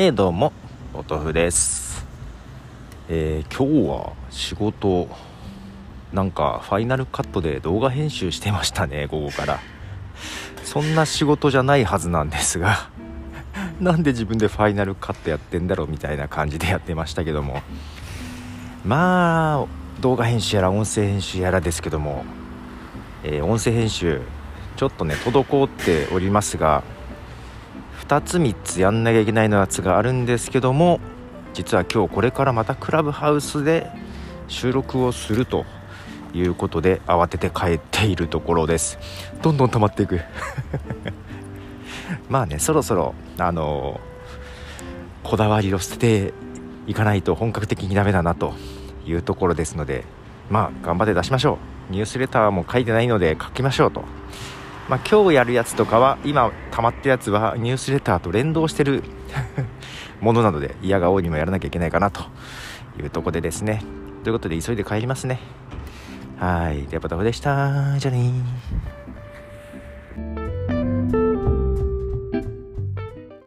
えー、どうも、お豆腐です。えー、今日は仕事、なんかファイナルカットで動画編集してましたね、午後から。そんな仕事じゃないはずなんですが、なんで自分でファイナルカットやってんだろうみたいな感じでやってましたけども。まあ、動画編集やら音声編集やらですけども、えー音声編集、ちょっとね、滞っておりますが、2つ3つやんなきゃいけないのやつがあるんですけども実は今日これからまたクラブハウスで収録をするということで慌てて帰っているところです。どんどん溜まっていく。まあねそろそろあのこだわりを捨てていかないと本格的にダメだなというところですのでまあ頑張って出しましょう。ニュースレターも書いてないので書きましょうと。まあ、今日やるやつとかは今溜まったやつはニュースレターと連動してる ものなので嫌が王にもやらなきゃいけないかなというところでですね。ということで急いで帰りますね。はい。ではポトフでした。じゃあね